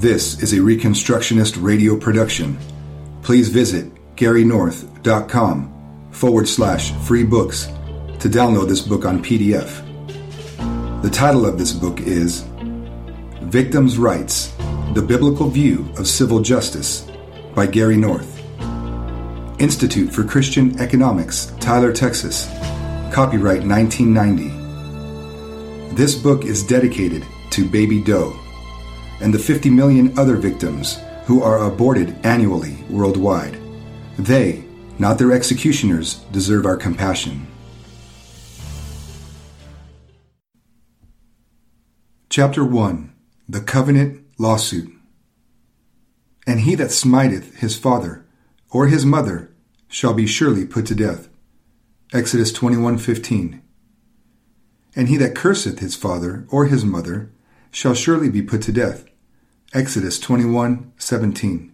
This is a Reconstructionist radio production. Please visit garynorth.com forward slash free books to download this book on PDF. The title of this book is Victims' Rights The Biblical View of Civil Justice by Gary North. Institute for Christian Economics, Tyler, Texas. Copyright 1990. This book is dedicated to Baby Doe and the 50 million other victims who are aborted annually worldwide. They, not their executioners, deserve our compassion. Chapter 1 The Covenant Lawsuit And he that smiteth his father or his mother shall be surely put to death. Exodus 21:15 And he that curseth his father or his mother shall surely be put to death. Exodus 21:17.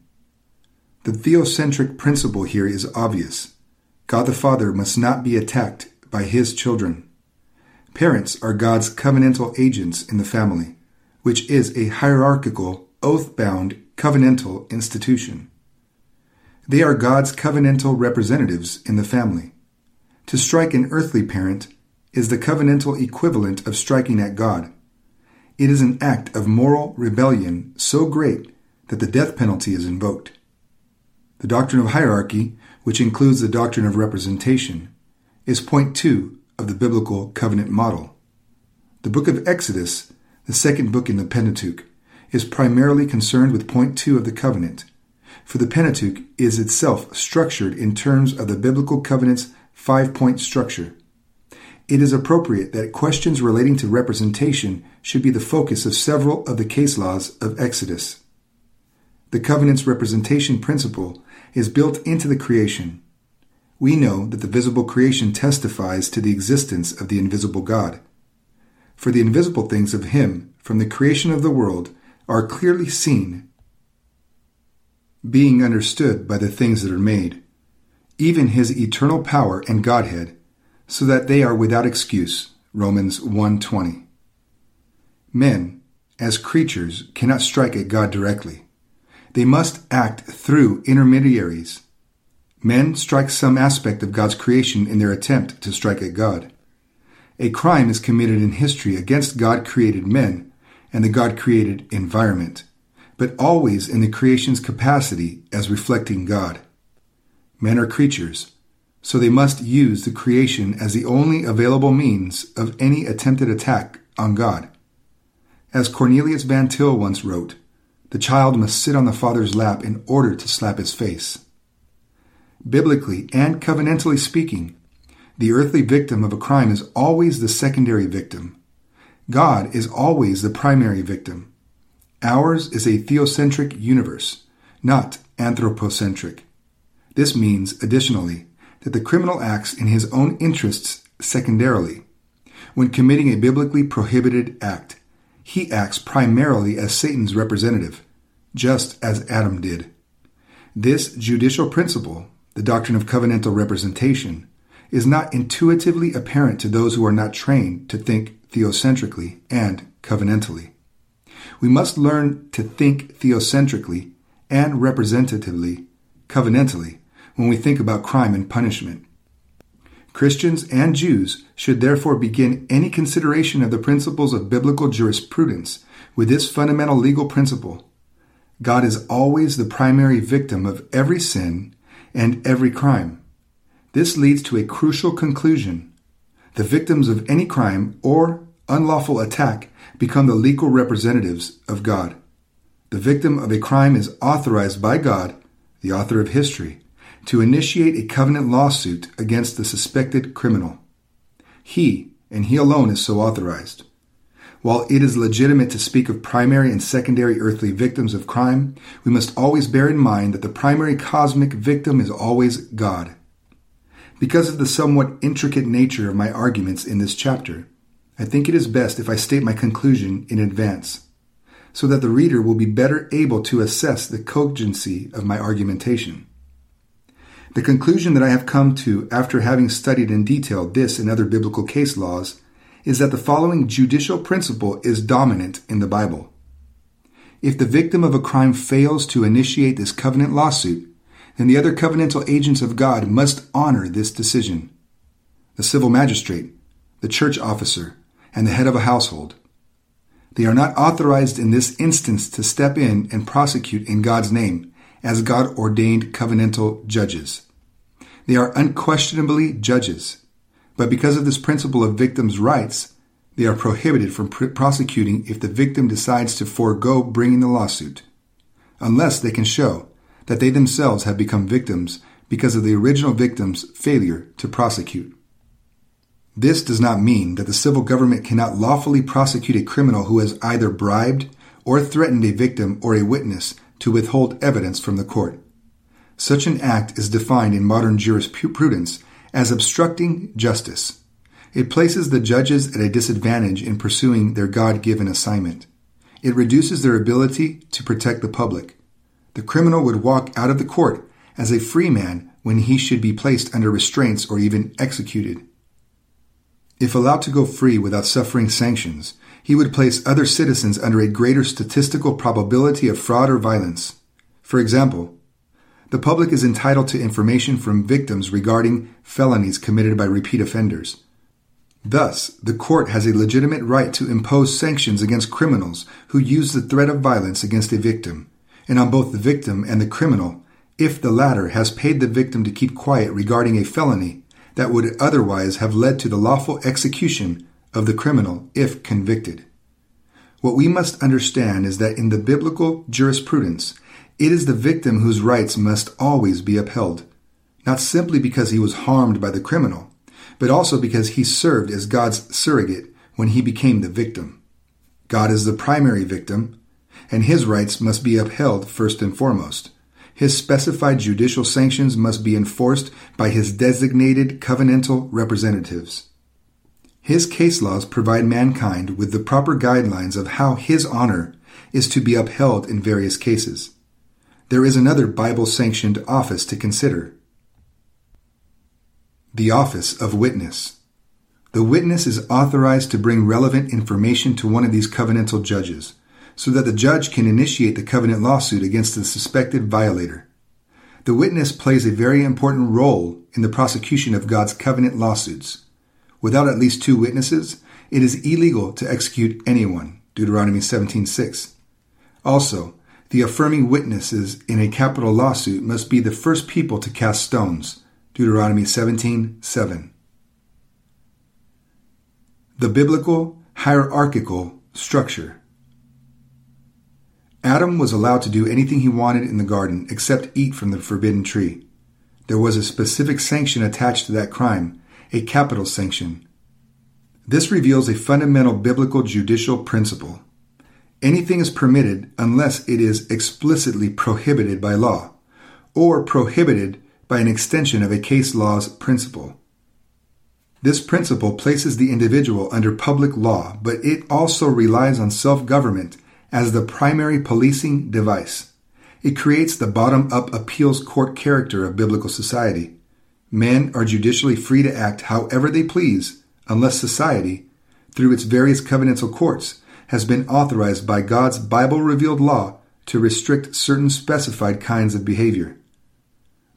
The theocentric principle here is obvious. God the Father must not be attacked by his children. Parents are God's covenantal agents in the family, which is a hierarchical, oath-bound covenantal institution. They are God's covenantal representatives in the family. To strike an earthly parent is the covenantal equivalent of striking at God. It is an act of moral rebellion so great that the death penalty is invoked. The doctrine of hierarchy, which includes the doctrine of representation, is point two of the biblical covenant model. The book of Exodus, the second book in the Pentateuch, is primarily concerned with point two of the covenant, for the Pentateuch is itself structured in terms of the biblical covenant's five point structure it is appropriate that questions relating to representation should be the focus of several of the case laws of Exodus. The covenant's representation principle is built into the creation. We know that the visible creation testifies to the existence of the invisible God. For the invisible things of Him from the creation of the world are clearly seen, being understood by the things that are made, even His eternal power and Godhead so that they are without excuse. Romans 1:20. Men, as creatures, cannot strike at God directly. They must act through intermediaries. Men strike some aspect of God's creation in their attempt to strike at God. A crime is committed in history against God created men and the God created environment, but always in the creation's capacity as reflecting God. Men are creatures, so they must use the creation as the only available means of any attempted attack on God. As Cornelius Van Til once wrote, the child must sit on the father's lap in order to slap his face. Biblically and covenantally speaking, the earthly victim of a crime is always the secondary victim. God is always the primary victim. Ours is a theocentric universe, not anthropocentric. This means, additionally, that the criminal acts in his own interests secondarily. When committing a biblically prohibited act, he acts primarily as Satan's representative, just as Adam did. This judicial principle, the doctrine of covenantal representation, is not intuitively apparent to those who are not trained to think theocentrically and covenantally. We must learn to think theocentrically and representatively, covenantally, when we think about crime and punishment. Christians and Jews should therefore begin any consideration of the principles of biblical jurisprudence with this fundamental legal principle. God is always the primary victim of every sin and every crime. This leads to a crucial conclusion. The victims of any crime or unlawful attack become the legal representatives of God. The victim of a crime is authorized by God, the author of history, to initiate a covenant lawsuit against the suspected criminal. He, and he alone, is so authorized. While it is legitimate to speak of primary and secondary earthly victims of crime, we must always bear in mind that the primary cosmic victim is always God. Because of the somewhat intricate nature of my arguments in this chapter, I think it is best if I state my conclusion in advance, so that the reader will be better able to assess the cogency of my argumentation. The conclusion that I have come to after having studied in detail this and other biblical case laws is that the following judicial principle is dominant in the Bible. if the victim of a crime fails to initiate this covenant lawsuit, then the other covenantal agents of God must honor this decision. The civil magistrate, the church officer, and the head of a household. They are not authorized in this instance to step in and prosecute in God's name as God ordained covenantal judges. They are unquestionably judges, but because of this principle of victims' rights, they are prohibited from pr- prosecuting if the victim decides to forego bringing the lawsuit, unless they can show that they themselves have become victims because of the original victim's failure to prosecute. This does not mean that the civil government cannot lawfully prosecute a criminal who has either bribed or threatened a victim or a witness to withhold evidence from the court. Such an act is defined in modern jurisprudence as obstructing justice. It places the judges at a disadvantage in pursuing their God given assignment. It reduces their ability to protect the public. The criminal would walk out of the court as a free man when he should be placed under restraints or even executed. If allowed to go free without suffering sanctions, he would place other citizens under a greater statistical probability of fraud or violence. For example, the public is entitled to information from victims regarding felonies committed by repeat offenders. Thus, the court has a legitimate right to impose sanctions against criminals who use the threat of violence against a victim, and on both the victim and the criminal if the latter has paid the victim to keep quiet regarding a felony that would otherwise have led to the lawful execution of the criminal if convicted. What we must understand is that in the biblical jurisprudence, it is the victim whose rights must always be upheld, not simply because he was harmed by the criminal, but also because he served as God's surrogate when he became the victim. God is the primary victim, and his rights must be upheld first and foremost. His specified judicial sanctions must be enforced by his designated covenantal representatives. His case laws provide mankind with the proper guidelines of how his honor is to be upheld in various cases there is another Bible sanctioned office to consider the office of witness. The witness is authorized to bring relevant information to one of these covenantal judges so that the judge can initiate the covenant lawsuit against the suspected violator. The witness plays a very important role in the prosecution of God's covenant lawsuits. Without at least two witnesses, it is illegal to execute anyone. Deuteronomy 17:6. Also, the affirming witnesses in a capital lawsuit must be the first people to cast stones. Deuteronomy 17:7. The biblical hierarchical structure. Adam was allowed to do anything he wanted in the garden except eat from the forbidden tree. There was a specific sanction attached to that crime, a capital sanction. This reveals a fundamental biblical judicial principle. Anything is permitted unless it is explicitly prohibited by law, or prohibited by an extension of a case law's principle. This principle places the individual under public law, but it also relies on self government as the primary policing device. It creates the bottom up appeals court character of biblical society. Men are judicially free to act however they please, unless society, through its various covenantal courts, has been authorized by God's Bible revealed law to restrict certain specified kinds of behavior.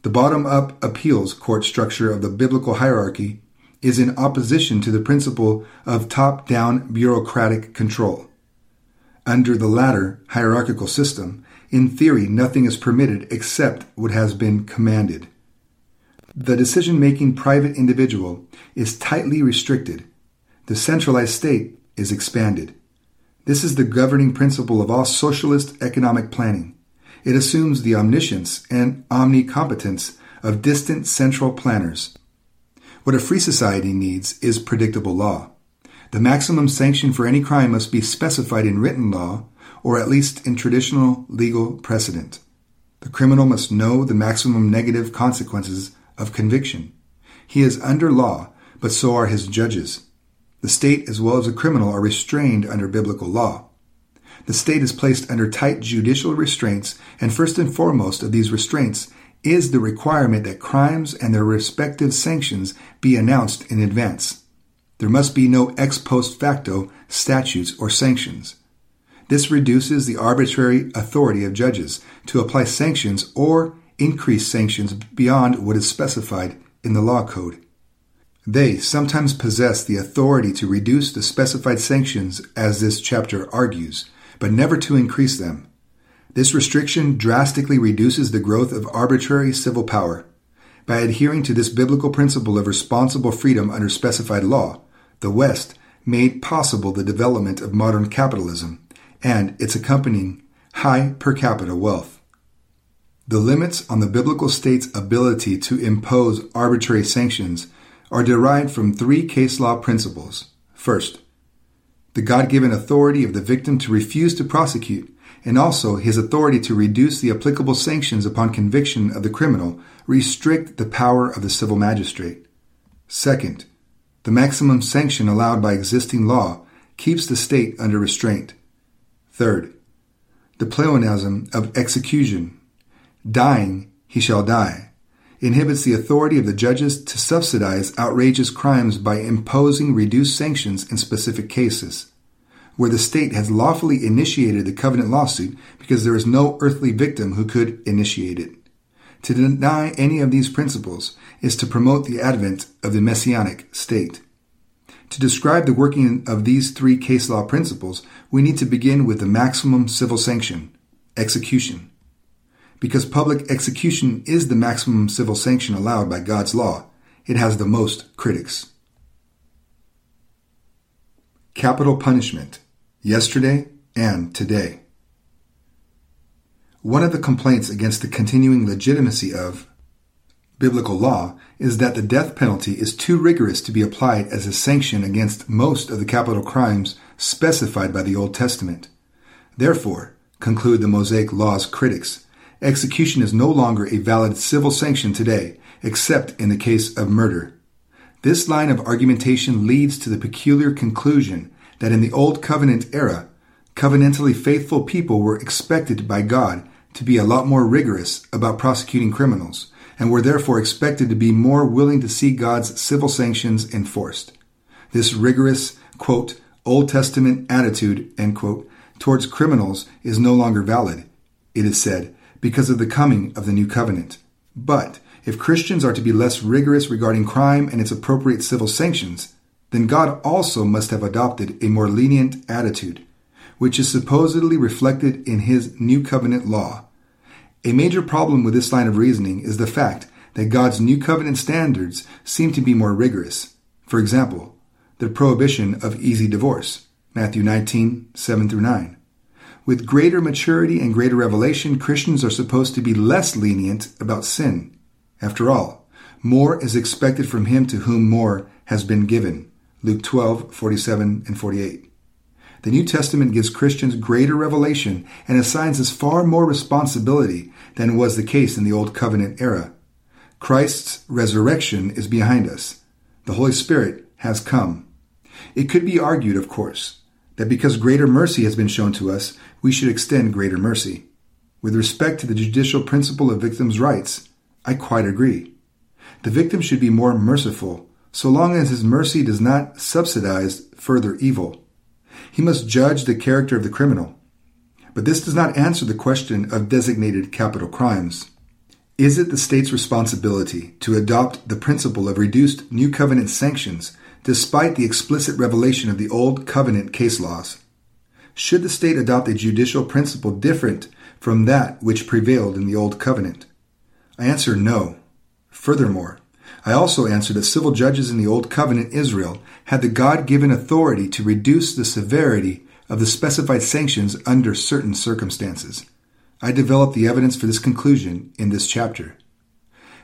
The bottom up appeals court structure of the biblical hierarchy is in opposition to the principle of top down bureaucratic control. Under the latter hierarchical system, in theory, nothing is permitted except what has been commanded. The decision making private individual is tightly restricted. The centralized state is expanded. This is the governing principle of all socialist economic planning. It assumes the omniscience and omnicompetence of distant central planners. What a free society needs is predictable law. The maximum sanction for any crime must be specified in written law or at least in traditional legal precedent. The criminal must know the maximum negative consequences of conviction. He is under law, but so are his judges. The state as well as the criminal are restrained under biblical law. The state is placed under tight judicial restraints, and first and foremost of these restraints is the requirement that crimes and their respective sanctions be announced in advance. There must be no ex post facto statutes or sanctions. This reduces the arbitrary authority of judges to apply sanctions or increase sanctions beyond what is specified in the law code. They sometimes possess the authority to reduce the specified sanctions, as this chapter argues, but never to increase them. This restriction drastically reduces the growth of arbitrary civil power. By adhering to this biblical principle of responsible freedom under specified law, the West made possible the development of modern capitalism and its accompanying high per capita wealth. The limits on the biblical state's ability to impose arbitrary sanctions are derived from three case law principles. First, the God given authority of the victim to refuse to prosecute, and also his authority to reduce the applicable sanctions upon conviction of the criminal restrict the power of the civil magistrate. Second, the maximum sanction allowed by existing law keeps the state under restraint. Third, the pleonasm of execution, dying he shall die, inhibits the authority of the judges to subsidize outrageous crimes by imposing reduced sanctions in specific cases, where the state has lawfully initiated the covenant lawsuit because there is no earthly victim who could initiate it. To deny any of these principles is to promote the advent of the messianic state. To describe the working of these three case law principles, we need to begin with the maximum civil sanction, execution. Because public execution is the maximum civil sanction allowed by God's law, it has the most critics. Capital punishment, yesterday and today. One of the complaints against the continuing legitimacy of biblical law is that the death penalty is too rigorous to be applied as a sanction against most of the capital crimes specified by the Old Testament. Therefore, conclude the Mosaic Law's critics, execution is no longer a valid civil sanction today, except in the case of murder. This line of argumentation leads to the peculiar conclusion that in the Old Covenant era, covenantally faithful people were expected by God to be a lot more rigorous about prosecuting criminals, and were therefore expected to be more willing to see God's civil sanctions enforced. This rigorous, quote, Old Testament attitude, end quote, towards criminals is no longer valid, it is said, because of the coming of the new covenant. But if Christians are to be less rigorous regarding crime and its appropriate civil sanctions, then God also must have adopted a more lenient attitude, which is supposedly reflected in his new covenant law. A major problem with this line of reasoning is the fact that God's new covenant standards seem to be more rigorous. For example, the prohibition of easy divorce, Matthew 19, 7 through 9. With greater maturity and greater revelation, Christians are supposed to be less lenient about sin. After all, more is expected from him to whom more has been given. Luke 12, 47 and 48. The New Testament gives Christians greater revelation and assigns us far more responsibility than was the case in the Old Covenant era. Christ's resurrection is behind us. The Holy Spirit has come. It could be argued, of course, that because greater mercy has been shown to us, we should extend greater mercy. With respect to the judicial principle of victims' rights, I quite agree. The victim should be more merciful, so long as his mercy does not subsidize further evil. He must judge the character of the criminal. But this does not answer the question of designated capital crimes. Is it the state's responsibility to adopt the principle of reduced New Covenant sanctions despite the explicit revelation of the Old Covenant case laws? Should the state adopt a judicial principle different from that which prevailed in the Old Covenant? I answer no. Furthermore, I also answer that civil judges in the Old Covenant Israel had the God given authority to reduce the severity of the specified sanctions under certain circumstances. I develop the evidence for this conclusion in this chapter.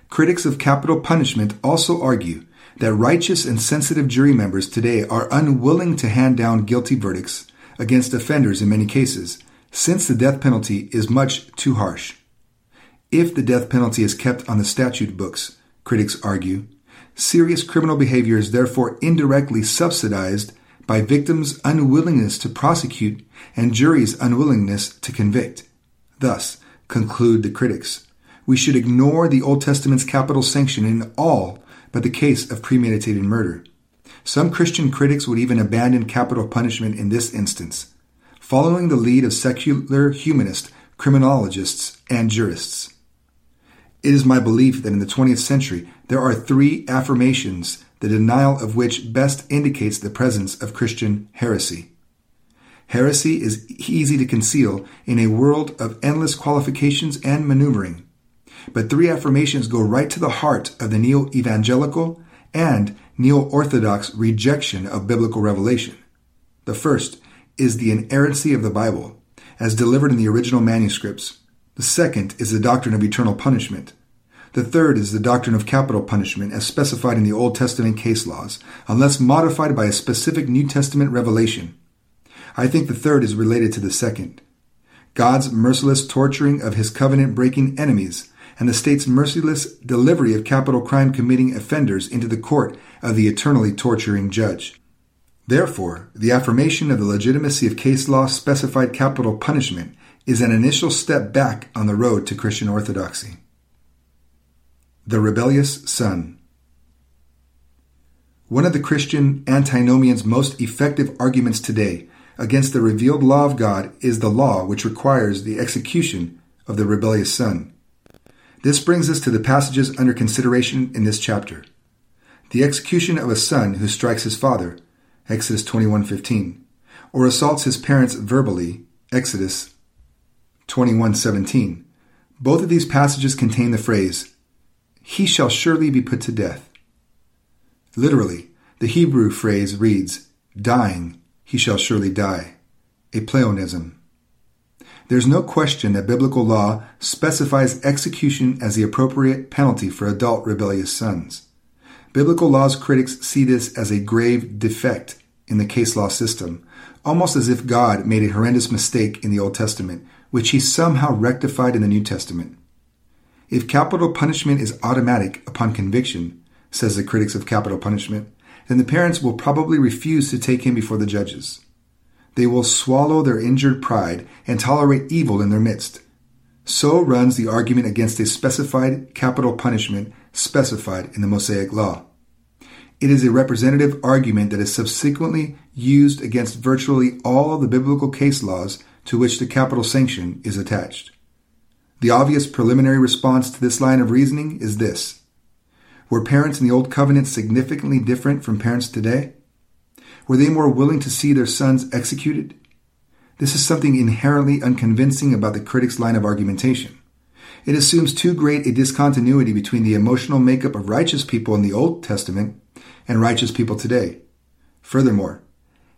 Critics of capital punishment also argue that righteous and sensitive jury members today are unwilling to hand down guilty verdicts against offenders in many cases, since the death penalty is much too harsh. If the death penalty is kept on the statute books, critics argue, serious criminal behavior is therefore indirectly subsidized by victims' unwillingness to prosecute and juries' unwillingness to convict. Thus, conclude the critics, we should ignore the Old Testament's capital sanction in all but the case of premeditated murder. Some Christian critics would even abandon capital punishment in this instance. following the lead of secular humanist criminologists and jurists. It is my belief that in the 20th century there are three affirmations, the denial of which best indicates the presence of Christian heresy. Heresy is easy to conceal in a world of endless qualifications and maneuvering. But three affirmations go right to the heart of the neo evangelical and neo orthodox rejection of biblical revelation. The first is the inerrancy of the Bible, as delivered in the original manuscripts. The second is the doctrine of eternal punishment. The third is the doctrine of capital punishment as specified in the Old Testament case laws, unless modified by a specific New Testament revelation. I think the third is related to the second. God's merciless torturing of his covenant breaking enemies and the state's merciless delivery of capital crime committing offenders into the court of the eternally torturing judge. Therefore, the affirmation of the legitimacy of case law specified capital punishment is an initial step back on the road to Christian orthodoxy. The rebellious son. One of the Christian antinomian's most effective arguments today against the revealed law of God is the law which requires the execution of the rebellious son. This brings us to the passages under consideration in this chapter. The execution of a son who strikes his father, Exodus 21:15, or assaults his parents verbally, Exodus 21:17. Both of these passages contain the phrase, "He shall surely be put to death." Literally, the Hebrew phrase reads, "Dying he shall surely die. A pleonasm. There's no question that biblical law specifies execution as the appropriate penalty for adult rebellious sons. Biblical law's critics see this as a grave defect in the case law system, almost as if God made a horrendous mistake in the Old Testament, which he somehow rectified in the New Testament. If capital punishment is automatic upon conviction, says the critics of capital punishment, then the parents will probably refuse to take him before the judges. They will swallow their injured pride and tolerate evil in their midst. So runs the argument against a specified capital punishment specified in the Mosaic Law. It is a representative argument that is subsequently used against virtually all of the biblical case laws to which the capital sanction is attached. The obvious preliminary response to this line of reasoning is this were parents in the Old Covenant significantly different from parents today? Were they more willing to see their sons executed? This is something inherently unconvincing about the critic's line of argumentation. It assumes too great a discontinuity between the emotional makeup of righteous people in the Old Testament and righteous people today. Furthermore,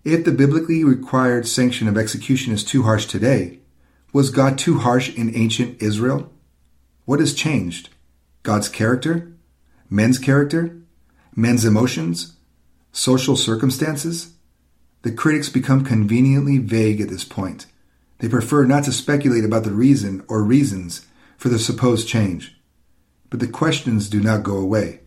if the biblically required sanction of execution is too harsh today, was God too harsh in ancient Israel? What has changed? God's character? men's character, men's emotions, social circumstances, the critics become conveniently vague at this point. They prefer not to speculate about the reason or reasons for the supposed change. But the questions do not go away.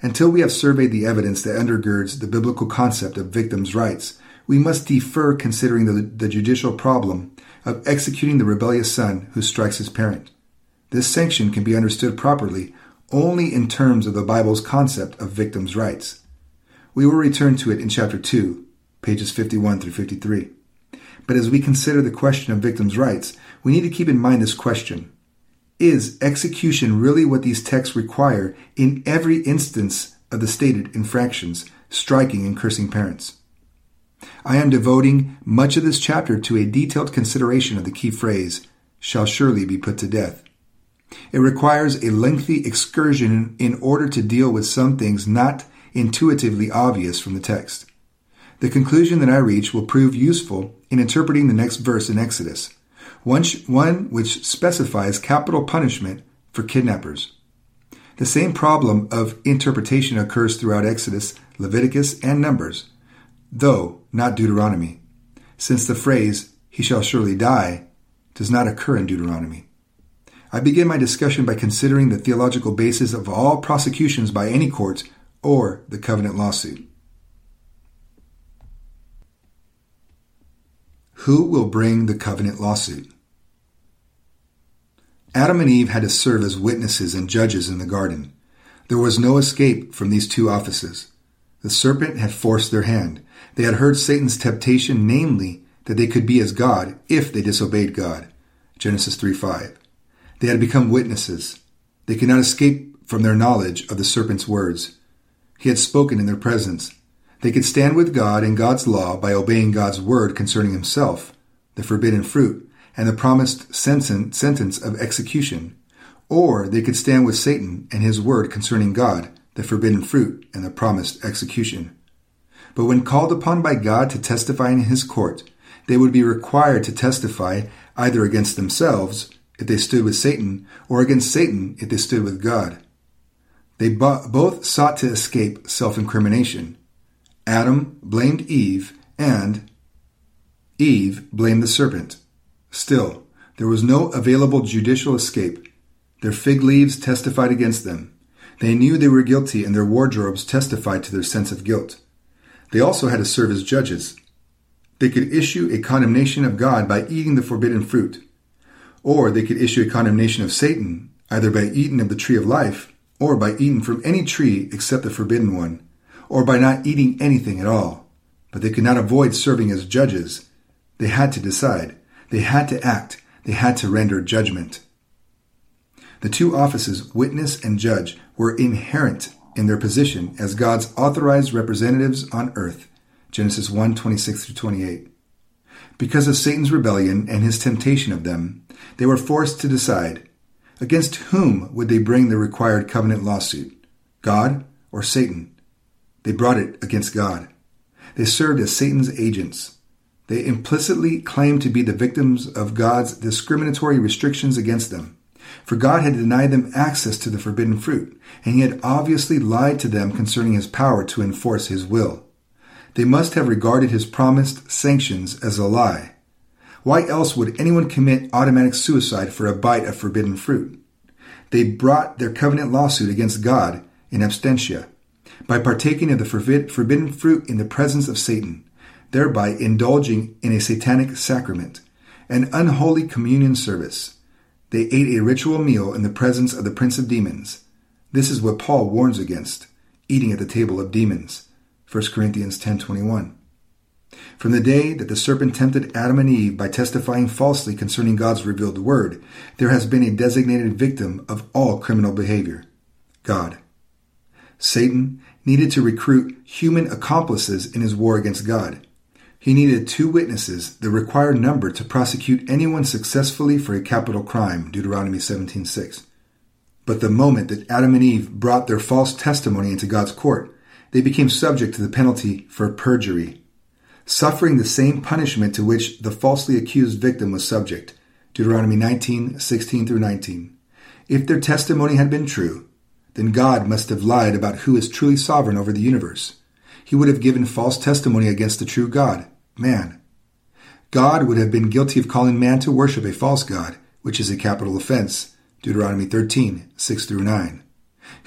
Until we have surveyed the evidence that undergirds the biblical concept of victims' rights, we must defer considering the, the judicial problem of executing the rebellious son who strikes his parent. This sanction can be understood properly only in terms of the Bible's concept of victims' rights. We will return to it in chapter 2, pages 51 through 53. But as we consider the question of victims' rights, we need to keep in mind this question. Is execution really what these texts require in every instance of the stated infractions, striking and cursing parents? I am devoting much of this chapter to a detailed consideration of the key phrase, shall surely be put to death. It requires a lengthy excursion in order to deal with some things not intuitively obvious from the text. The conclusion that I reach will prove useful in interpreting the next verse in Exodus, one, which specifies capital punishment for kidnappers. The same problem of interpretation occurs throughout Exodus, Leviticus, and Numbers, though not Deuteronomy, since the phrase, he shall surely die, does not occur in Deuteronomy. I begin my discussion by considering the theological basis of all prosecutions by any court or the covenant lawsuit. Who will bring the covenant lawsuit? Adam and Eve had to serve as witnesses and judges in the garden. There was no escape from these two offices. The serpent had forced their hand. They had heard Satan's temptation, namely, that they could be as God if they disobeyed God. Genesis 3 5. They had become witnesses. They could not escape from their knowledge of the serpent's words. He had spoken in their presence. They could stand with God and God's law by obeying God's word concerning himself, the forbidden fruit, and the promised sentence of execution. Or they could stand with Satan and his word concerning God, the forbidden fruit, and the promised execution. But when called upon by God to testify in his court, they would be required to testify either against themselves, if they stood with Satan, or against Satan, if they stood with God. They both sought to escape self incrimination. Adam blamed Eve, and Eve blamed the serpent. Still, there was no available judicial escape. Their fig leaves testified against them. They knew they were guilty, and their wardrobes testified to their sense of guilt. They also had to serve as judges. They could issue a condemnation of God by eating the forbidden fruit, or they could issue a condemnation of Satan, either by eating of the tree of life, or by eating from any tree except the forbidden one, or by not eating anything at all. But they could not avoid serving as judges. They had to decide. They had to act. They had to render judgment. The two offices, witness and judge, were inherent in their position as God's authorized representatives on earth. Genesis 1 26 28. Because of Satan's rebellion and his temptation of them, they were forced to decide against whom would they bring the required covenant lawsuit? God or Satan? They brought it against God. They served as Satan's agents. They implicitly claimed to be the victims of God's discriminatory restrictions against them. For God had denied them access to the forbidden fruit, and he had obviously lied to them concerning his power to enforce his will. They must have regarded his promised sanctions as a lie. Why else would anyone commit automatic suicide for a bite of forbidden fruit? They brought their covenant lawsuit against God in absentia by partaking of the forbidden fruit in the presence of Satan, thereby indulging in a satanic sacrament, an unholy communion service. They ate a ritual meal in the presence of the prince of demons. This is what Paul warns against, eating at the table of demons. 1 Corinthians 10:21. From the day that the serpent tempted Adam and Eve by testifying falsely concerning God's revealed word, there has been a designated victim of all criminal behavior God. Satan needed to recruit human accomplices in his war against God. He needed two witnesses, the required number to prosecute anyone successfully for a capital crime, Deuteronomy 17:6. But the moment that Adam and Eve brought their false testimony into God's court, they became subject to the penalty for perjury, suffering the same punishment to which the falsely accused victim was subject. Deuteronomy 19, 16 through 19. If their testimony had been true, then God must have lied about who is truly sovereign over the universe. He would have given false testimony against the true God, man. God would have been guilty of calling man to worship a false God, which is a capital offense. Deuteronomy 13, 6 through 9.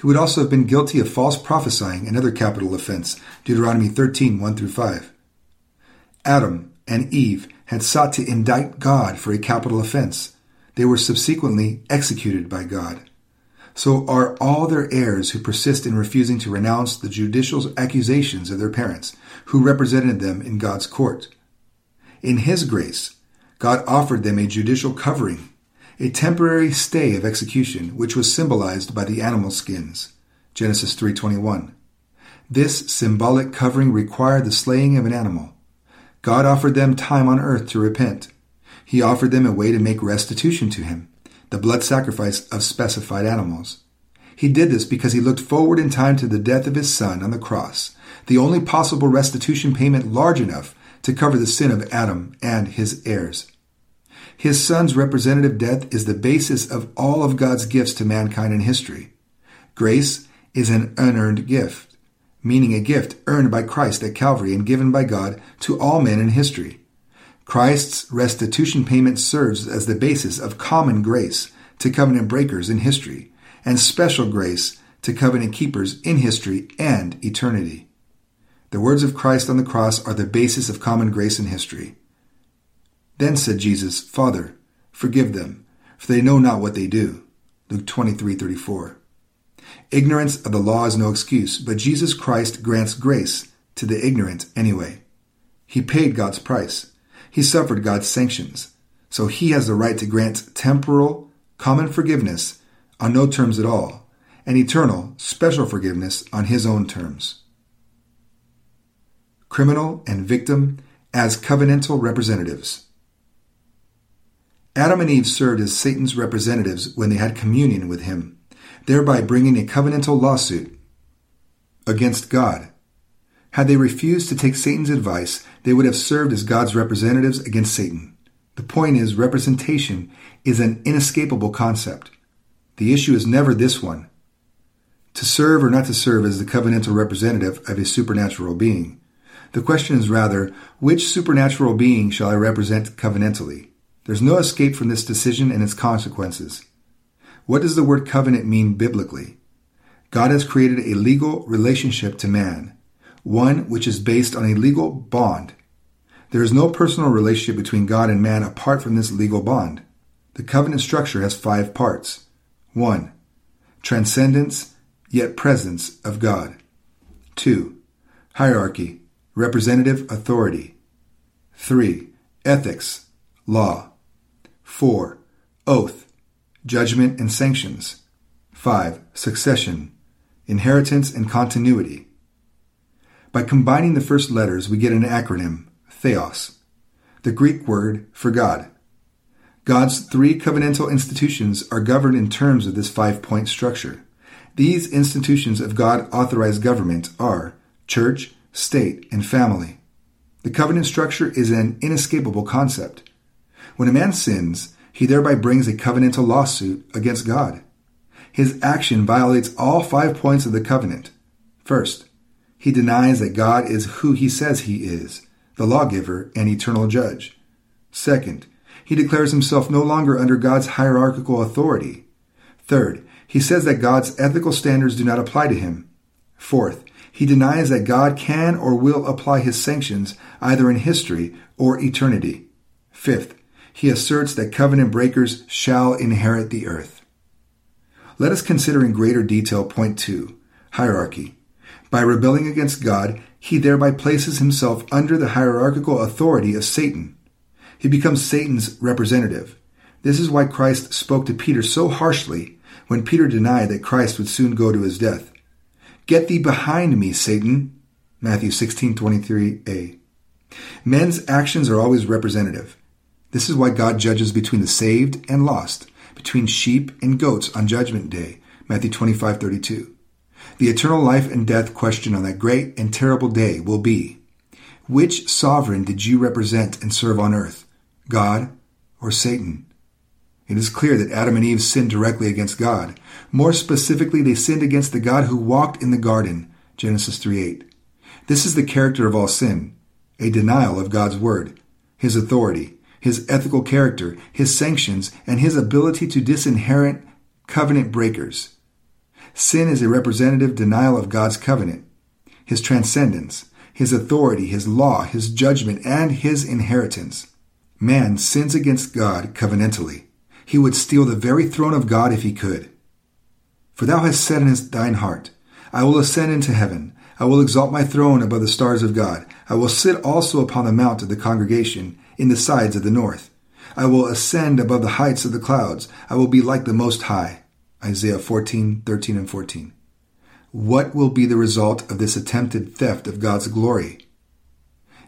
He would also have been guilty of false prophesying, another capital offense, Deuteronomy 13, 1 through 5. Adam and Eve had sought to indict God for a capital offense. They were subsequently executed by God. So are all their heirs who persist in refusing to renounce the judicial accusations of their parents, who represented them in God's court. In His grace, God offered them a judicial covering a temporary stay of execution which was symbolized by the animal skins genesis 3.21 this symbolic covering required the slaying of an animal god offered them time on earth to repent. He offered them a way to make restitution to him the blood sacrifice of specified animals. He did this because he looked forward in time to the death of his son on the cross the only possible restitution payment large enough to cover the sin of adam and his heirs. His son's representative death is the basis of all of God's gifts to mankind in history. Grace is an unearned gift, meaning a gift earned by Christ at Calvary and given by God to all men in history. Christ's restitution payment serves as the basis of common grace to covenant breakers in history and special grace to covenant keepers in history and eternity. The words of Christ on the cross are the basis of common grace in history. Then said Jesus, Father, forgive them, for they know not what they do. Luke 23:34. Ignorance of the law is no excuse, but Jesus Christ grants grace to the ignorant anyway. He paid God's price. He suffered God's sanctions, so he has the right to grant temporal, common forgiveness on no terms at all, and eternal, special forgiveness on his own terms. Criminal and victim as covenantal representatives. Adam and Eve served as Satan's representatives when they had communion with him, thereby bringing a covenantal lawsuit against God. Had they refused to take Satan's advice, they would have served as God's representatives against Satan. The point is, representation is an inescapable concept. The issue is never this one to serve or not to serve as the covenantal representative of a supernatural being. The question is rather, which supernatural being shall I represent covenantally? There's no escape from this decision and its consequences. What does the word covenant mean biblically? God has created a legal relationship to man, one which is based on a legal bond. There is no personal relationship between God and man apart from this legal bond. The covenant structure has five parts. 1. Transcendence, yet presence of God. 2. Hierarchy, representative authority. 3. Ethics, law. 4. Oath, judgment and sanctions. 5. Succession, inheritance and continuity. By combining the first letters, we get an acronym, Theos, the Greek word for God. God's three covenantal institutions are governed in terms of this five point structure. These institutions of God authorized government are church, state, and family. The covenant structure is an inescapable concept. When a man sins, he thereby brings a covenantal lawsuit against God. His action violates all five points of the covenant. First, he denies that God is who he says he is, the lawgiver and eternal judge. Second, he declares himself no longer under God's hierarchical authority. Third, he says that God's ethical standards do not apply to him. Fourth, he denies that God can or will apply his sanctions either in history or eternity. Fifth, he asserts that covenant breakers shall inherit the earth. Let us consider in greater detail point two, hierarchy. By rebelling against God, he thereby places himself under the hierarchical authority of Satan. He becomes Satan's representative. This is why Christ spoke to Peter so harshly when Peter denied that Christ would soon go to his death. Get thee behind me, Satan. Matthew 16:23a. Men's actions are always representative. This is why God judges between the saved and lost, between sheep and goats on judgment day. Matthew 25:32. The eternal life and death question on that great and terrible day will be, which sovereign did you represent and serve on earth? God or Satan? It is clear that Adam and Eve sinned directly against God. More specifically, they sinned against the God who walked in the garden. Genesis 3:8. This is the character of all sin, a denial of God's word, his authority, his ethical character, his sanctions, and his ability to disinherit covenant breakers. Sin is a representative denial of God's covenant, his transcendence, his authority, his law, his judgment, and his inheritance. Man sins against God covenantally he would steal the very throne of God if he could. For thou hast said in thine heart, I will ascend into heaven. I will exalt my throne above the stars of God. I will sit also upon the mount of the congregation in the sides of the north. I will ascend above the heights of the clouds. I will be like the Most High. Isaiah 14, 13, and 14. What will be the result of this attempted theft of God's glory?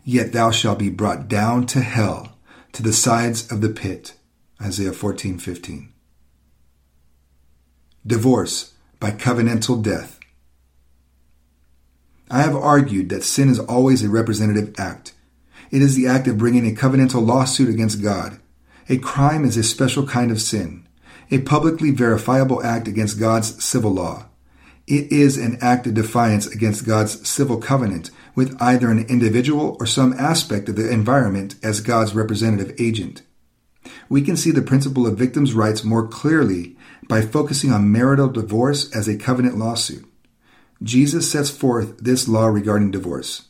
Yet thou shalt be brought down to hell, to the sides of the pit. Isaiah 14:15. Divorce by covenantal death. I have argued that sin is always a representative act. It is the act of bringing a covenantal lawsuit against God. A crime is a special kind of sin, a publicly verifiable act against God's civil law. It is an act of defiance against God's civil covenant with either an individual or some aspect of the environment as God's representative agent we can see the principle of victims' rights more clearly by focusing on marital divorce as a covenant lawsuit. Jesus sets forth this law regarding divorce.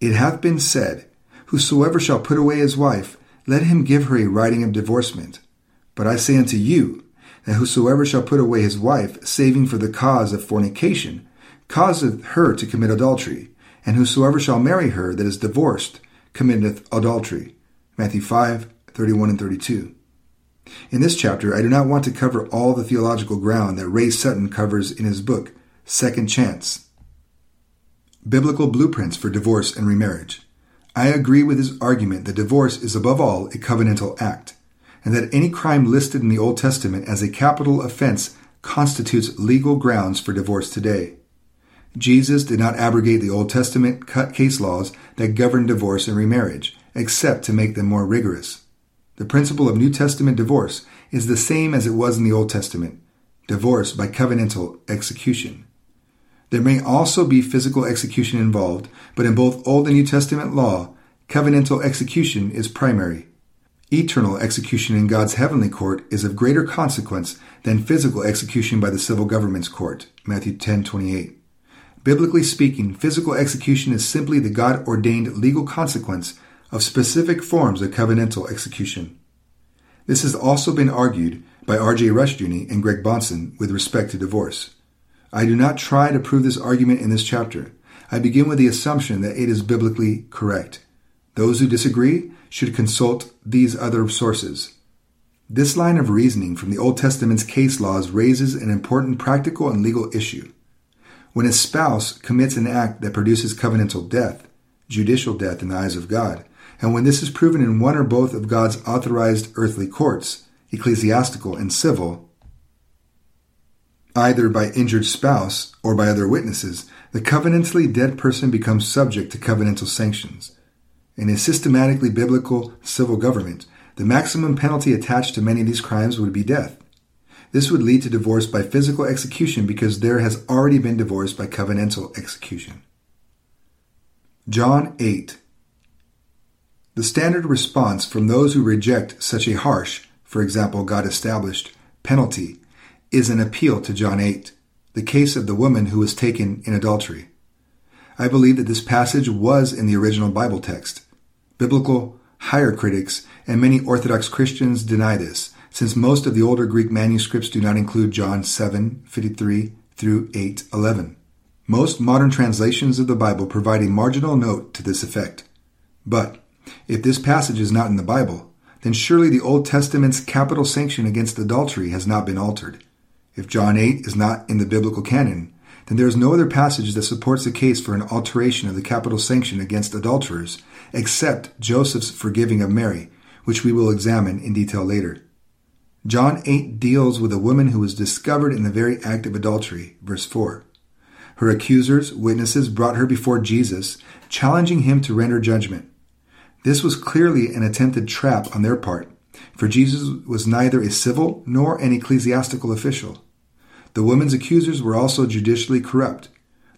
It hath been said, Whosoever shall put away his wife, let him give her a writing of divorcement. But I say unto you, that whosoever shall put away his wife, saving for the cause of fornication, causeth her to commit adultery, and whosoever shall marry her that is divorced, committeth adultery. Matthew 5, 31 and 32. In this chapter, I do not want to cover all the theological ground that Ray Sutton covers in his book, Second Chance Biblical Blueprints for Divorce and Remarriage. I agree with his argument that divorce is above all a covenantal act, and that any crime listed in the Old Testament as a capital offense constitutes legal grounds for divorce today. Jesus did not abrogate the Old Testament case laws that govern divorce and remarriage, except to make them more rigorous. The principle of New Testament divorce is the same as it was in the Old Testament divorce by covenantal execution. There may also be physical execution involved, but in both Old and New Testament law, covenantal execution is primary. Eternal execution in God's heavenly court is of greater consequence than physical execution by the civil government's court. Matthew 10:28. Biblically speaking, physical execution is simply the God ordained legal consequence of specific forms of covenantal execution. This has also been argued by R.J. Rushdoony and Greg Bahnsen with respect to divorce. I do not try to prove this argument in this chapter. I begin with the assumption that it is biblically correct. Those who disagree should consult these other sources. This line of reasoning from the Old Testament's case laws raises an important practical and legal issue. When a spouse commits an act that produces covenantal death, judicial death in the eyes of God, and when this is proven in one or both of God's authorized earthly courts, ecclesiastical and civil, either by injured spouse or by other witnesses, the covenantally dead person becomes subject to covenantal sanctions. In a systematically biblical civil government, the maximum penalty attached to many of these crimes would be death. This would lead to divorce by physical execution because there has already been divorce by covenantal execution. John 8 the standard response from those who reject such a harsh, for example, God established, penalty is an appeal to John 8, the case of the woman who was taken in adultery. I believe that this passage was in the original Bible text. Biblical higher critics and many Orthodox Christians deny this, since most of the older Greek manuscripts do not include John 7:53 through 8:11. Most modern translations of the Bible provide a marginal note to this effect. But if this passage is not in the Bible, then surely the Old Testament's capital sanction against adultery has not been altered. If John 8 is not in the biblical canon, then there is no other passage that supports the case for an alteration of the capital sanction against adulterers except Joseph's forgiving of Mary, which we will examine in detail later. John 8 deals with a woman who was discovered in the very act of adultery, verse 4. Her accusers, witnesses, brought her before Jesus, challenging him to render judgment. This was clearly an attempted trap on their part, for Jesus was neither a civil nor an ecclesiastical official. The woman's accusers were also judicially corrupt.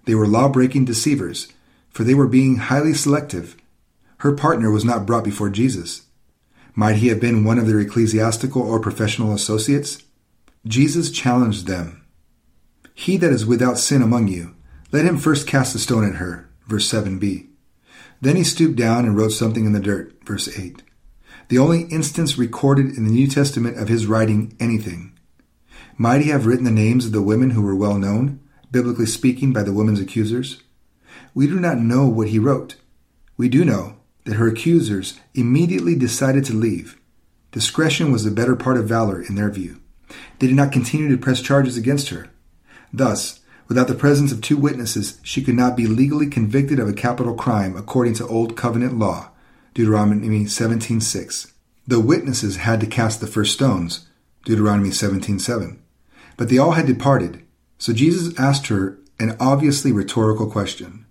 They were law breaking deceivers, for they were being highly selective. Her partner was not brought before Jesus. Might he have been one of their ecclesiastical or professional associates? Jesus challenged them. He that is without sin among you, let him first cast a stone at her. Verse 7b. Then he stooped down and wrote something in the dirt. Verse 8. The only instance recorded in the New Testament of his writing anything. Might he have written the names of the women who were well known, biblically speaking, by the woman's accusers? We do not know what he wrote. We do know that her accusers immediately decided to leave. Discretion was the better part of valor in their view. They did not continue to press charges against her. Thus, Without the presence of two witnesses, she could not be legally convicted of a capital crime according to Old Covenant law, Deuteronomy 17:6. The witnesses had to cast the first stones, Deuteronomy 17:7. But they all had departed, so Jesus asked her an obviously rhetorical question.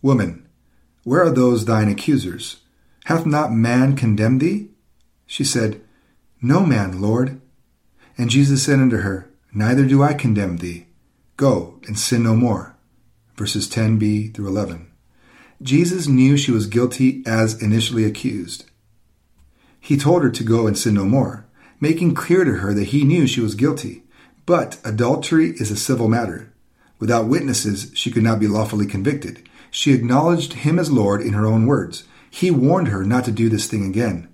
Woman, where are those thine accusers? Hath not man condemned thee? She said, No man, Lord. And Jesus said unto her, Neither do I condemn thee. Go and sin no more. Verses 10b through 11. Jesus knew she was guilty as initially accused. He told her to go and sin no more, making clear to her that he knew she was guilty. But adultery is a civil matter. Without witnesses, she could not be lawfully convicted. She acknowledged him as Lord in her own words. He warned her not to do this thing again.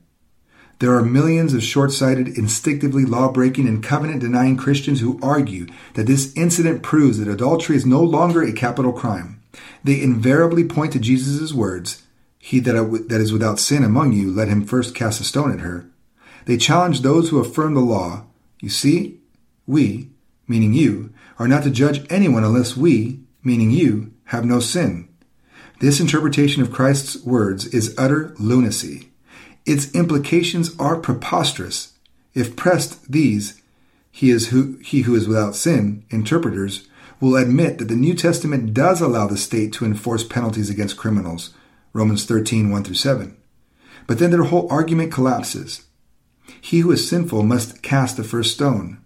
There are millions of short sighted, instinctively law breaking, and covenant denying Christians who argue that this incident proves that adultery is no longer a capital crime. They invariably point to Jesus' words, He that, uh, that is without sin among you, let him first cast a stone at her. They challenge those who affirm the law. You see, we, meaning you, are not to judge anyone unless we, meaning you, have no sin. This interpretation of Christ's words is utter lunacy. Its implications are preposterous. If pressed, these, he is who, he who is without sin, interpreters, will admit that the New Testament does allow the state to enforce penalties against criminals, Romans 13, 1 through 7. But then their whole argument collapses. He who is sinful must cast the first stone.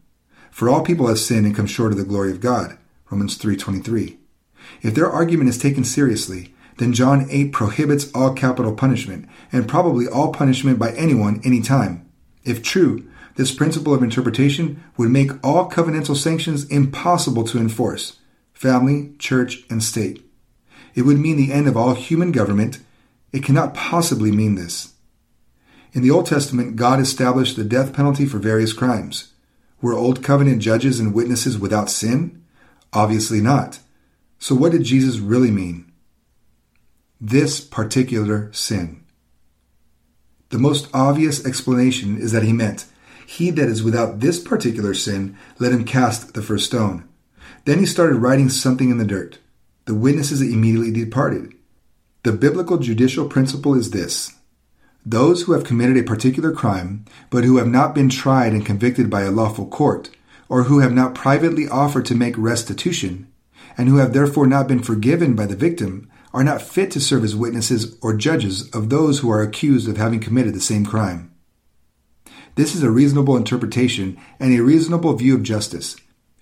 For all people have sinned and come short of the glory of God, Romans 3:23. If their argument is taken seriously, then John 8 prohibits all capital punishment, and probably all punishment by anyone anytime. If true, this principle of interpretation would make all covenantal sanctions impossible to enforce family, church, and state. It would mean the end of all human government. It cannot possibly mean this. In the Old Testament, God established the death penalty for various crimes. Were Old Covenant judges and witnesses without sin? Obviously not. So what did Jesus really mean? this particular sin. The most obvious explanation is that he meant, He that is without this particular sin, let him cast the first stone. Then he started writing something in the dirt. The witnesses immediately departed. The biblical judicial principle is this those who have committed a particular crime, but who have not been tried and convicted by a lawful court, or who have not privately offered to make restitution, and who have therefore not been forgiven by the victim, are not fit to serve as witnesses or judges of those who are accused of having committed the same crime. This is a reasonable interpretation and a reasonable view of justice.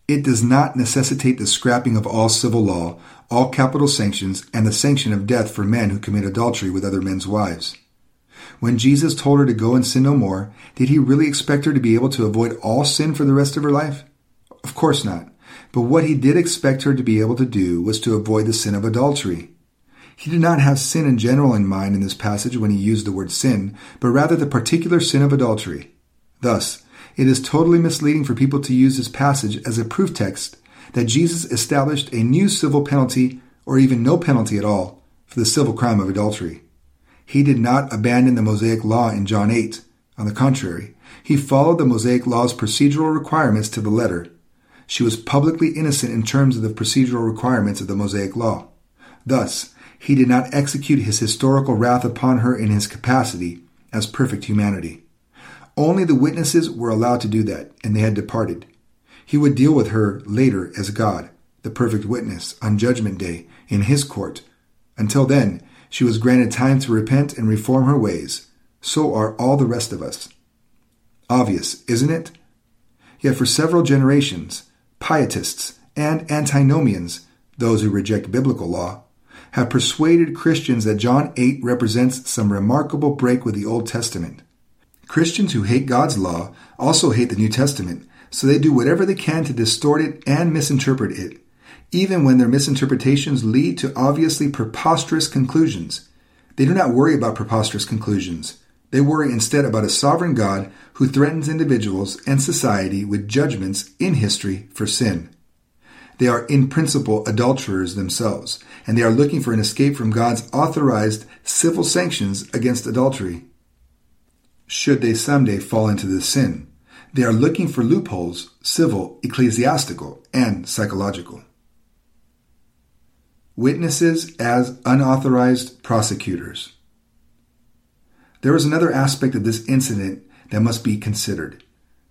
It does not necessitate the scrapping of all civil law, all capital sanctions, and the sanction of death for men who commit adultery with other men's wives. When Jesus told her to go and sin no more, did he really expect her to be able to avoid all sin for the rest of her life? Of course not. But what he did expect her to be able to do was to avoid the sin of adultery. He did not have sin in general in mind in this passage when he used the word sin, but rather the particular sin of adultery. Thus, it is totally misleading for people to use this passage as a proof text that Jesus established a new civil penalty or even no penalty at all for the civil crime of adultery. He did not abandon the Mosaic law in John 8. On the contrary, he followed the Mosaic law's procedural requirements to the letter. She was publicly innocent in terms of the procedural requirements of the Mosaic law. Thus, he did not execute his historical wrath upon her in his capacity as perfect humanity. Only the witnesses were allowed to do that, and they had departed. He would deal with her later as God, the perfect witness, on Judgment Day, in his court. Until then, she was granted time to repent and reform her ways. So are all the rest of us. Obvious, isn't it? Yet for several generations, pietists and antinomians, those who reject biblical law, have persuaded Christians that John 8 represents some remarkable break with the Old Testament. Christians who hate God's law also hate the New Testament, so they do whatever they can to distort it and misinterpret it, even when their misinterpretations lead to obviously preposterous conclusions. They do not worry about preposterous conclusions. They worry instead about a sovereign God who threatens individuals and society with judgments in history for sin. They are in principle adulterers themselves, and they are looking for an escape from God's authorized civil sanctions against adultery. Should they someday fall into this sin, they are looking for loopholes, civil, ecclesiastical, and psychological. Witnesses as unauthorized prosecutors. There is another aspect of this incident that must be considered.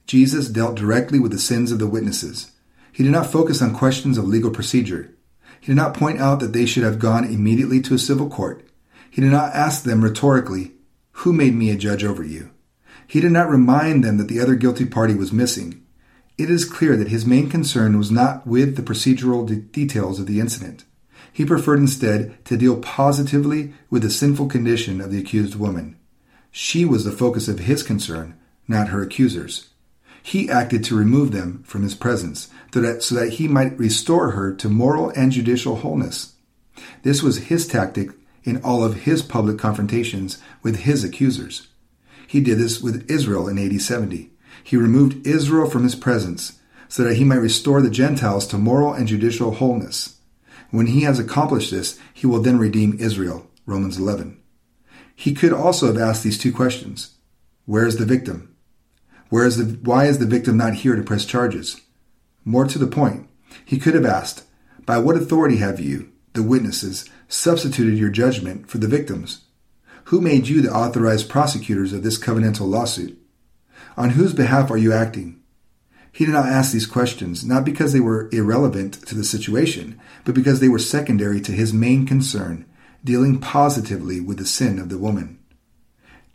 Jesus dealt directly with the sins of the witnesses. He did not focus on questions of legal procedure. He did not point out that they should have gone immediately to a civil court. He did not ask them rhetorically, Who made me a judge over you? He did not remind them that the other guilty party was missing. It is clear that his main concern was not with the procedural de- details of the incident. He preferred instead to deal positively with the sinful condition of the accused woman. She was the focus of his concern, not her accusers. He acted to remove them from his presence, so that, so that he might restore her to moral and judicial wholeness. This was his tactic in all of his public confrontations with his accusers. He did this with Israel in AD 70. He removed Israel from his presence so that he might restore the Gentiles to moral and judicial wholeness. When he has accomplished this, he will then redeem Israel. Romans 11. He could also have asked these two questions. Where is the victim? Where is the, why is the victim not here to press charges? More to the point, he could have asked, By what authority have you, the witnesses, substituted your judgment for the victims? Who made you the authorized prosecutors of this covenantal lawsuit? On whose behalf are you acting? He did not ask these questions, not because they were irrelevant to the situation, but because they were secondary to his main concern, dealing positively with the sin of the woman.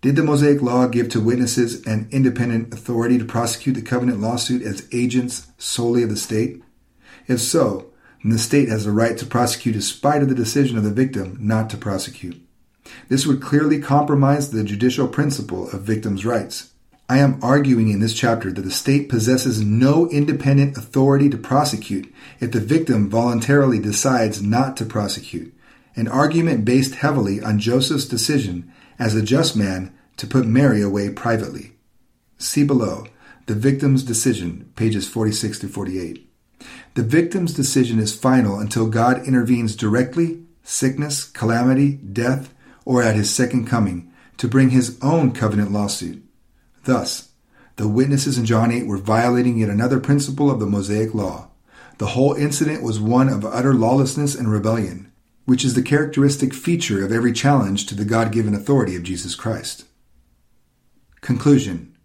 Did the Mosaic Law give to witnesses an independent authority to prosecute the covenant lawsuit as agents solely of the state? If so, then the state has the right to prosecute in spite of the decision of the victim not to prosecute. This would clearly compromise the judicial principle of victims' rights. I am arguing in this chapter that the state possesses no independent authority to prosecute if the victim voluntarily decides not to prosecute, an argument based heavily on Joseph's decision as a just man to put Mary away privately. See below the victim's decision, pages 46 to 48. The victim's decision is final until God intervenes directly, sickness, calamity, death, or at his second coming to bring his own covenant lawsuit. Thus, the witnesses in John 8 were violating yet another principle of the Mosaic Law. The whole incident was one of utter lawlessness and rebellion which is the characteristic feature of every challenge to the God given authority of Jesus Christ. Conclusion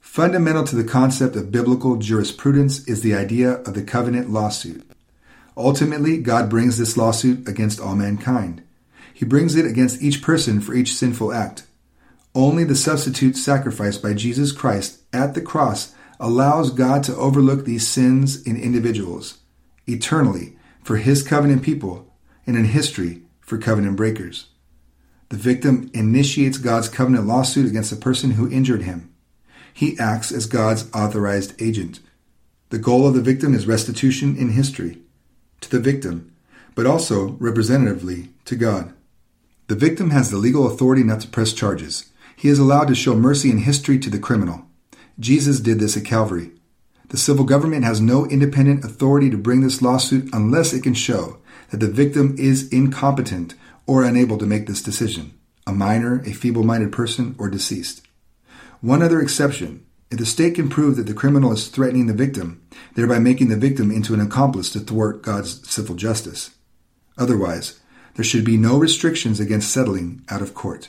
Fundamental to the concept of biblical jurisprudence is the idea of the covenant lawsuit. Ultimately, God brings this lawsuit against all mankind. He brings it against each person for each sinful act. Only the substitute sacrifice by Jesus Christ at the cross allows God to overlook these sins in individuals eternally for his covenant people and in history for covenant breakers. The victim initiates God's covenant lawsuit against the person who injured him. He acts as God's authorized agent. The goal of the victim is restitution in history to the victim, but also representatively to God. The victim has the legal authority not to press charges. He is allowed to show mercy in history to the criminal. Jesus did this at Calvary. The civil government has no independent authority to bring this lawsuit unless it can show that the victim is incompetent or unable to make this decision a minor, a feeble minded person, or deceased. One other exception if the state can prove that the criminal is threatening the victim, thereby making the victim into an accomplice to thwart God's civil justice. Otherwise, there should be no restrictions against settling out of court.